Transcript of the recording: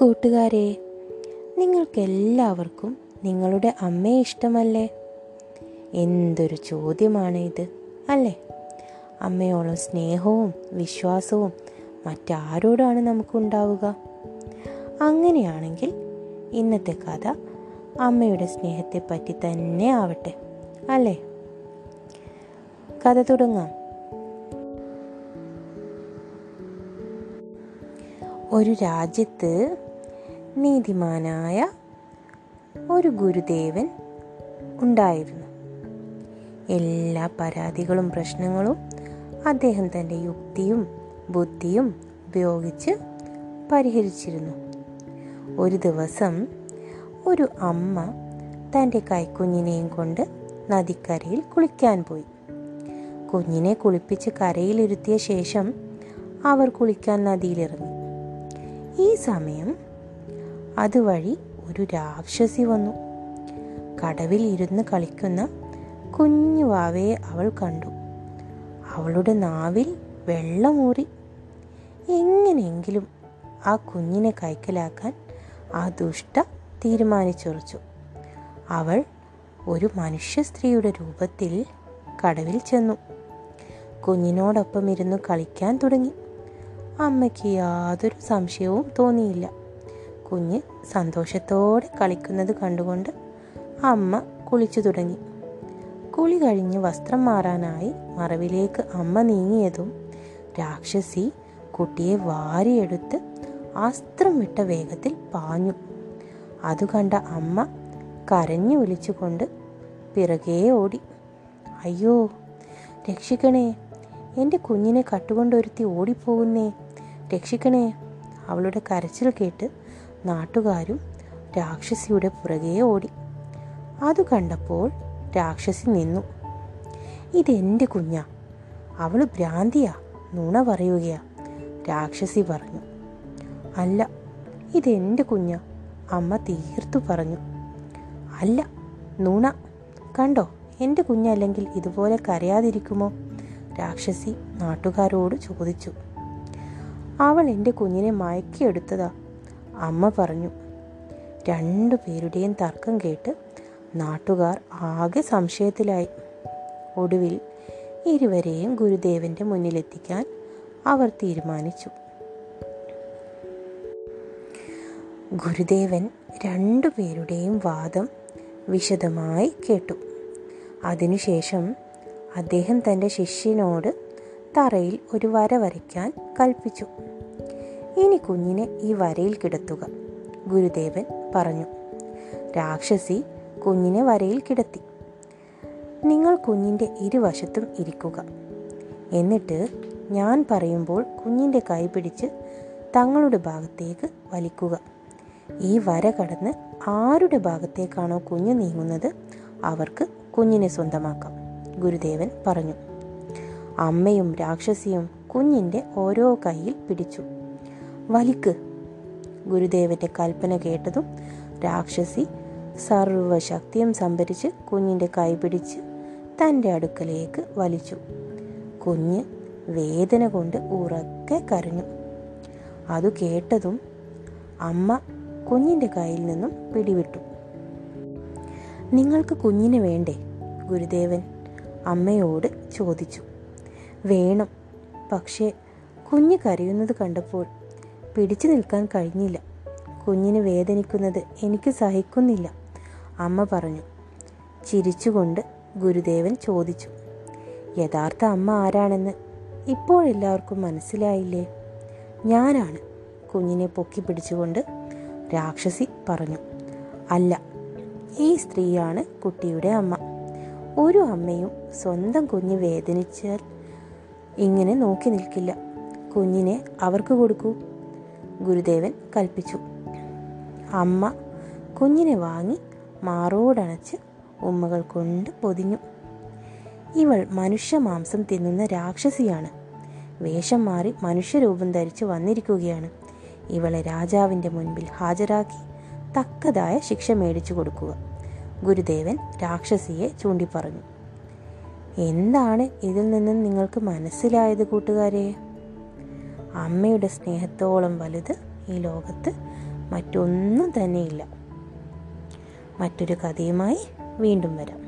കൂട്ടുകാരെ നിങ്ങൾക്കെല്ലാവർക്കും നിങ്ങളുടെ അമ്മയെ ഇഷ്ടമല്ലേ? എന്തൊരു ചോദ്യമാണ് ഇത് അല്ലേ? അമ്മയോളം സ്നേഹവും വിശ്വാസവും മറ്റാരോടാണ് നമുക്കുണ്ടാവുക? അങ്ങനെയാണെങ്കിൽ ഇന്നത്തെ കഥ അമ്മയുടെ സ്നേഹത്തെ പറ്റി തന്നെ ആവട്ടെ അല്ലേ? കഥ തുടങ്ങാം. ഒരു രാജ്യത്ത് നീതിമാനായ ഒരു ഗുരുദേവൻ ഉണ്ടായിരുന്നു. എല്ലാ പരാതികളും പ്രശ്നങ്ങളും അദ്ദേഹം തന്റെ യുക്തിയും ബുദ്ധിയും ഉപയോഗിച്ച് പരിഹരിച്ചിരുന്നു. ഒരു ദിവസം ഒരു അമ്മ തന്റെ കൈക്കുഞ്ഞിനെയും കൊണ്ട് നദിക്കരയിൽ കുളിക്കാൻ പോയി. കുഞ്ഞിനെ കുളിപ്പിച്ച് കരയിലിരുത്തിയ ശേഷം അവർ കുളിക്കാൻ നദിയിലിറങ്ങി. ഈ സമയം അതുവഴി ഒരു രാക്ഷസി വന്നു. കടവിൽ ഇരുന്ന് കളിക്കുന്ന കുഞ്ഞു വാവയെ അവൾ കണ്ടു. അവളുടെ നാവിൽ വെള്ളമൂറി. എങ്ങനെയെങ്കിലും ആ കുഞ്ഞിനെ കൈക്കലാക്കാൻ ആ ദുഷ്ട തീരുമാനിച്ചുറച്ചു അവൾ ഒരു മനുഷ്യ സ്ത്രീയുടെ രൂപത്തിൽ കടവിൽ ചെന്നു. കുഞ്ഞിനോടൊപ്പം ഇരുന്ന് കളിക്കാൻ തുടങ്ങി. അമ്മയ്ക്ക് യാതൊരു സംശയവും തോന്നിയില്ല. കുഞ്ഞ് സന്തോഷത്തോടെ കളിക്കുന്നത് കണ്ടുകൊണ്ട് അമ്മ കുളിച്ചു തുടങ്ങി. കുളി കഴിഞ്ഞ് വസ്ത്രം മാറാനായി മറവിലേക്ക് അമ്മ നീങ്ങിയതും രാക്ഷസി കുട്ടിയെ വാരിയെടുത്ത് അസ്ത്രം വിട്ട വേഗത്തിൽ പാഞ്ഞു. അത് കണ്ട അമ്മ കരഞ്ഞു വിളിച്ചുകൊണ്ട് പിറകേ ഓടി. അയ്യോ രക്ഷിക്കണേ എന്റെ കുഞ്ഞിനെ കട്ടുകൊണ്ടൊരുത്തി ഓടിപ്പോകുന്നേ രക്ഷിക്കണേ അവളുടെ കരച്ചിൽ കേട്ട് നാട്ടുകാരും രാക്ഷസിയുടെ പുറകെ ഓടി. അത് കണ്ടപ്പോൾ രാക്ഷസി നിന്നു. ഇതെന്റെ കുഞ്ഞാ അവൾ ഭ്രാന്തിയാ നുണ പറയുകയാ രാക്ഷസി പറഞ്ഞു. അല്ല ഇതെന്റെ കുഞ്ഞാ അമ്മ തീർത്തു പറഞ്ഞു. അല്ല നുണ കണ്ടോ എന്റെ കുഞ്ഞല്ലെങ്കിൽ ഇതുപോലെ കരയാതിരിക്കുമോ? രാക്ഷസി നാട്ടുകാരോട് ചോദിച്ചു. അവൾ എന്റെ കുഞ്ഞിനെ മയക്കിയെടുത്തതാ അമ്മ പറഞ്ഞു. രണ്ടു പേരുടെയും തർക്കം കേട്ട് നാട്ടുകാർ ആകെ സംശയത്തിലായി. ഒടുവിൽ ഇരുവരെയും ഗുരുദേവന്റെ മുന്നിലെത്തിക്കാൻ അവർ തീരുമാനിച്ചു. ഗുരുദേവൻ രണ്ടുപേരുടെയും വാദം വിശദമായി കേട്ടു. അതിനുശേഷം അദ്ദേഹം തന്റെ ശിഷ്യനോട് തറയിൽ ഒരു വര വരയ്ക്കാൻ കൽപ്പിച്ചു. ഇനി കുഞ്ഞിനെ ഈ വരയിൽ കിടത്തുക ഗുരുദേവൻ പറഞ്ഞു. രാക്ഷസി കുഞ്ഞിനെ വരയിൽ കിടത്തി. നിങ്ങൾ കുഞ്ഞിന്റെ ഇരുവശത്തും ഇരിക്കുക. എന്നിട്ട് ഞാൻ പറയുമ്പോൾ കുഞ്ഞിന്റെ കൈ പിടിച്ച് തങ്ങളുടെ ഭാഗത്തേക്ക് വലിക്കുക. ഈ വര കടന്ന് ആരുടെ ഭാഗത്തേക്കാണോ കുഞ്ഞ് നീങ്ങുന്നത് അവർക്ക് കുഞ്ഞിനെ സ്വന്തമാക്കാം ഗുരുദേവൻ പറഞ്ഞു. അമ്മയും രാക്ഷസിയും കുഞ്ഞിന്റെ ഓരോ കൈയിൽ പിടിച്ചു. വലിക്ക്. ഗുരുദേവന്റെ കൽപ്പന കേട്ടതും രാക്ഷസി സർവശക്തിയും സംഭരിച്ച് കുഞ്ഞിന്റെ കൈ പിടിച്ച് തന്റെ അടുക്കലേക്ക് വലിച്ചു. കുഞ്ഞ് വേദന കൊണ്ട് ഉറക്കെ കരഞ്ഞു. അത് കേട്ടതും അമ്മ കുഞ്ഞിന്റെ കയ്യിൽ നിന്നും പിടിവിട്ടു. നിങ്ങൾക്ക് കുഞ്ഞിന് വേണ്ടേ? ഗുരുദേവൻ അമ്മയോട് ചോദിച്ചു. വേണം. പക്ഷേ കുഞ്ഞ് കരയുന്നത് കണ്ടപ്പോൾ പിടിച്ചു നിൽക്കാൻ കഴിഞ്ഞില്ല. കുഞ്ഞിന് വേദനിക്കുന്നത് എനിക്ക് സഹിക്കുന്നില്ല. അമ്മ പറഞ്ഞു. ചിരിച്ചുകൊണ്ട് ഗുരുദേവൻ ചോദിച്ചു. യഥാർത്ഥ അമ്മ ആരാണെന്ന് ഇപ്പോഴെല്ലാവർക്കും മനസ്സിലായില്ലേ? ഞാനാണ്. കുഞ്ഞിനെ പൊക്കി പിടിച്ചുകൊണ്ട് രാക്ഷസി പറഞ്ഞു. അല്ല ഈ സ്ത്രീയാണ് കുട്ടിയുടെ അമ്മ. ഒരു അമ്മയും സ്വന്തം കുഞ്ഞ് വേദനിച്ചാൽ ഇങ്ങനെ നോക്കി നിൽക്കില്ല. കുഞ്ഞിനെ അവർക്ക് കൊടുക്കൂ. ഗുരുദേവൻ കൽപ്പിച്ചു. അമ്മ കുഞ്ഞിനെ വാങ്ങി മാറോടണച്ച് ഉമ്മകൾ കൊണ്ട് പൊതിഞ്ഞു. ഇവൾ മനുഷ്യ മാംസം തിന്നുന്ന രാക്ഷസിയാണ്. വേഷം മാറി മനുഷ്യരൂപം ധരിച്ച് വന്നിരിക്കുകയാണ്. ഇവളെ രാജാവിന്റെ മുൻപിൽ ഹാജരാക്കി തക്കതായ ശിക്ഷ മേടിച്ചു കൊടുക്കുക. ഗുരുദേവൻ രാക്ഷസിയെ ചൂണ്ടിപ്പറഞ്ഞു. എന്താണ് ഇതിൽ നിന്നും നിങ്ങൾക്ക് മനസ്സിലായത് കൂട്ടുകാരെ? അമ്മയുടെ സ്നേഹത്തോളം വലുത് ഈ ലോകത്ത് മറ്റൊന്നും തന്നെയില്ല. മറ്റൊരു കഥയുമായി വീണ്ടും വരാം.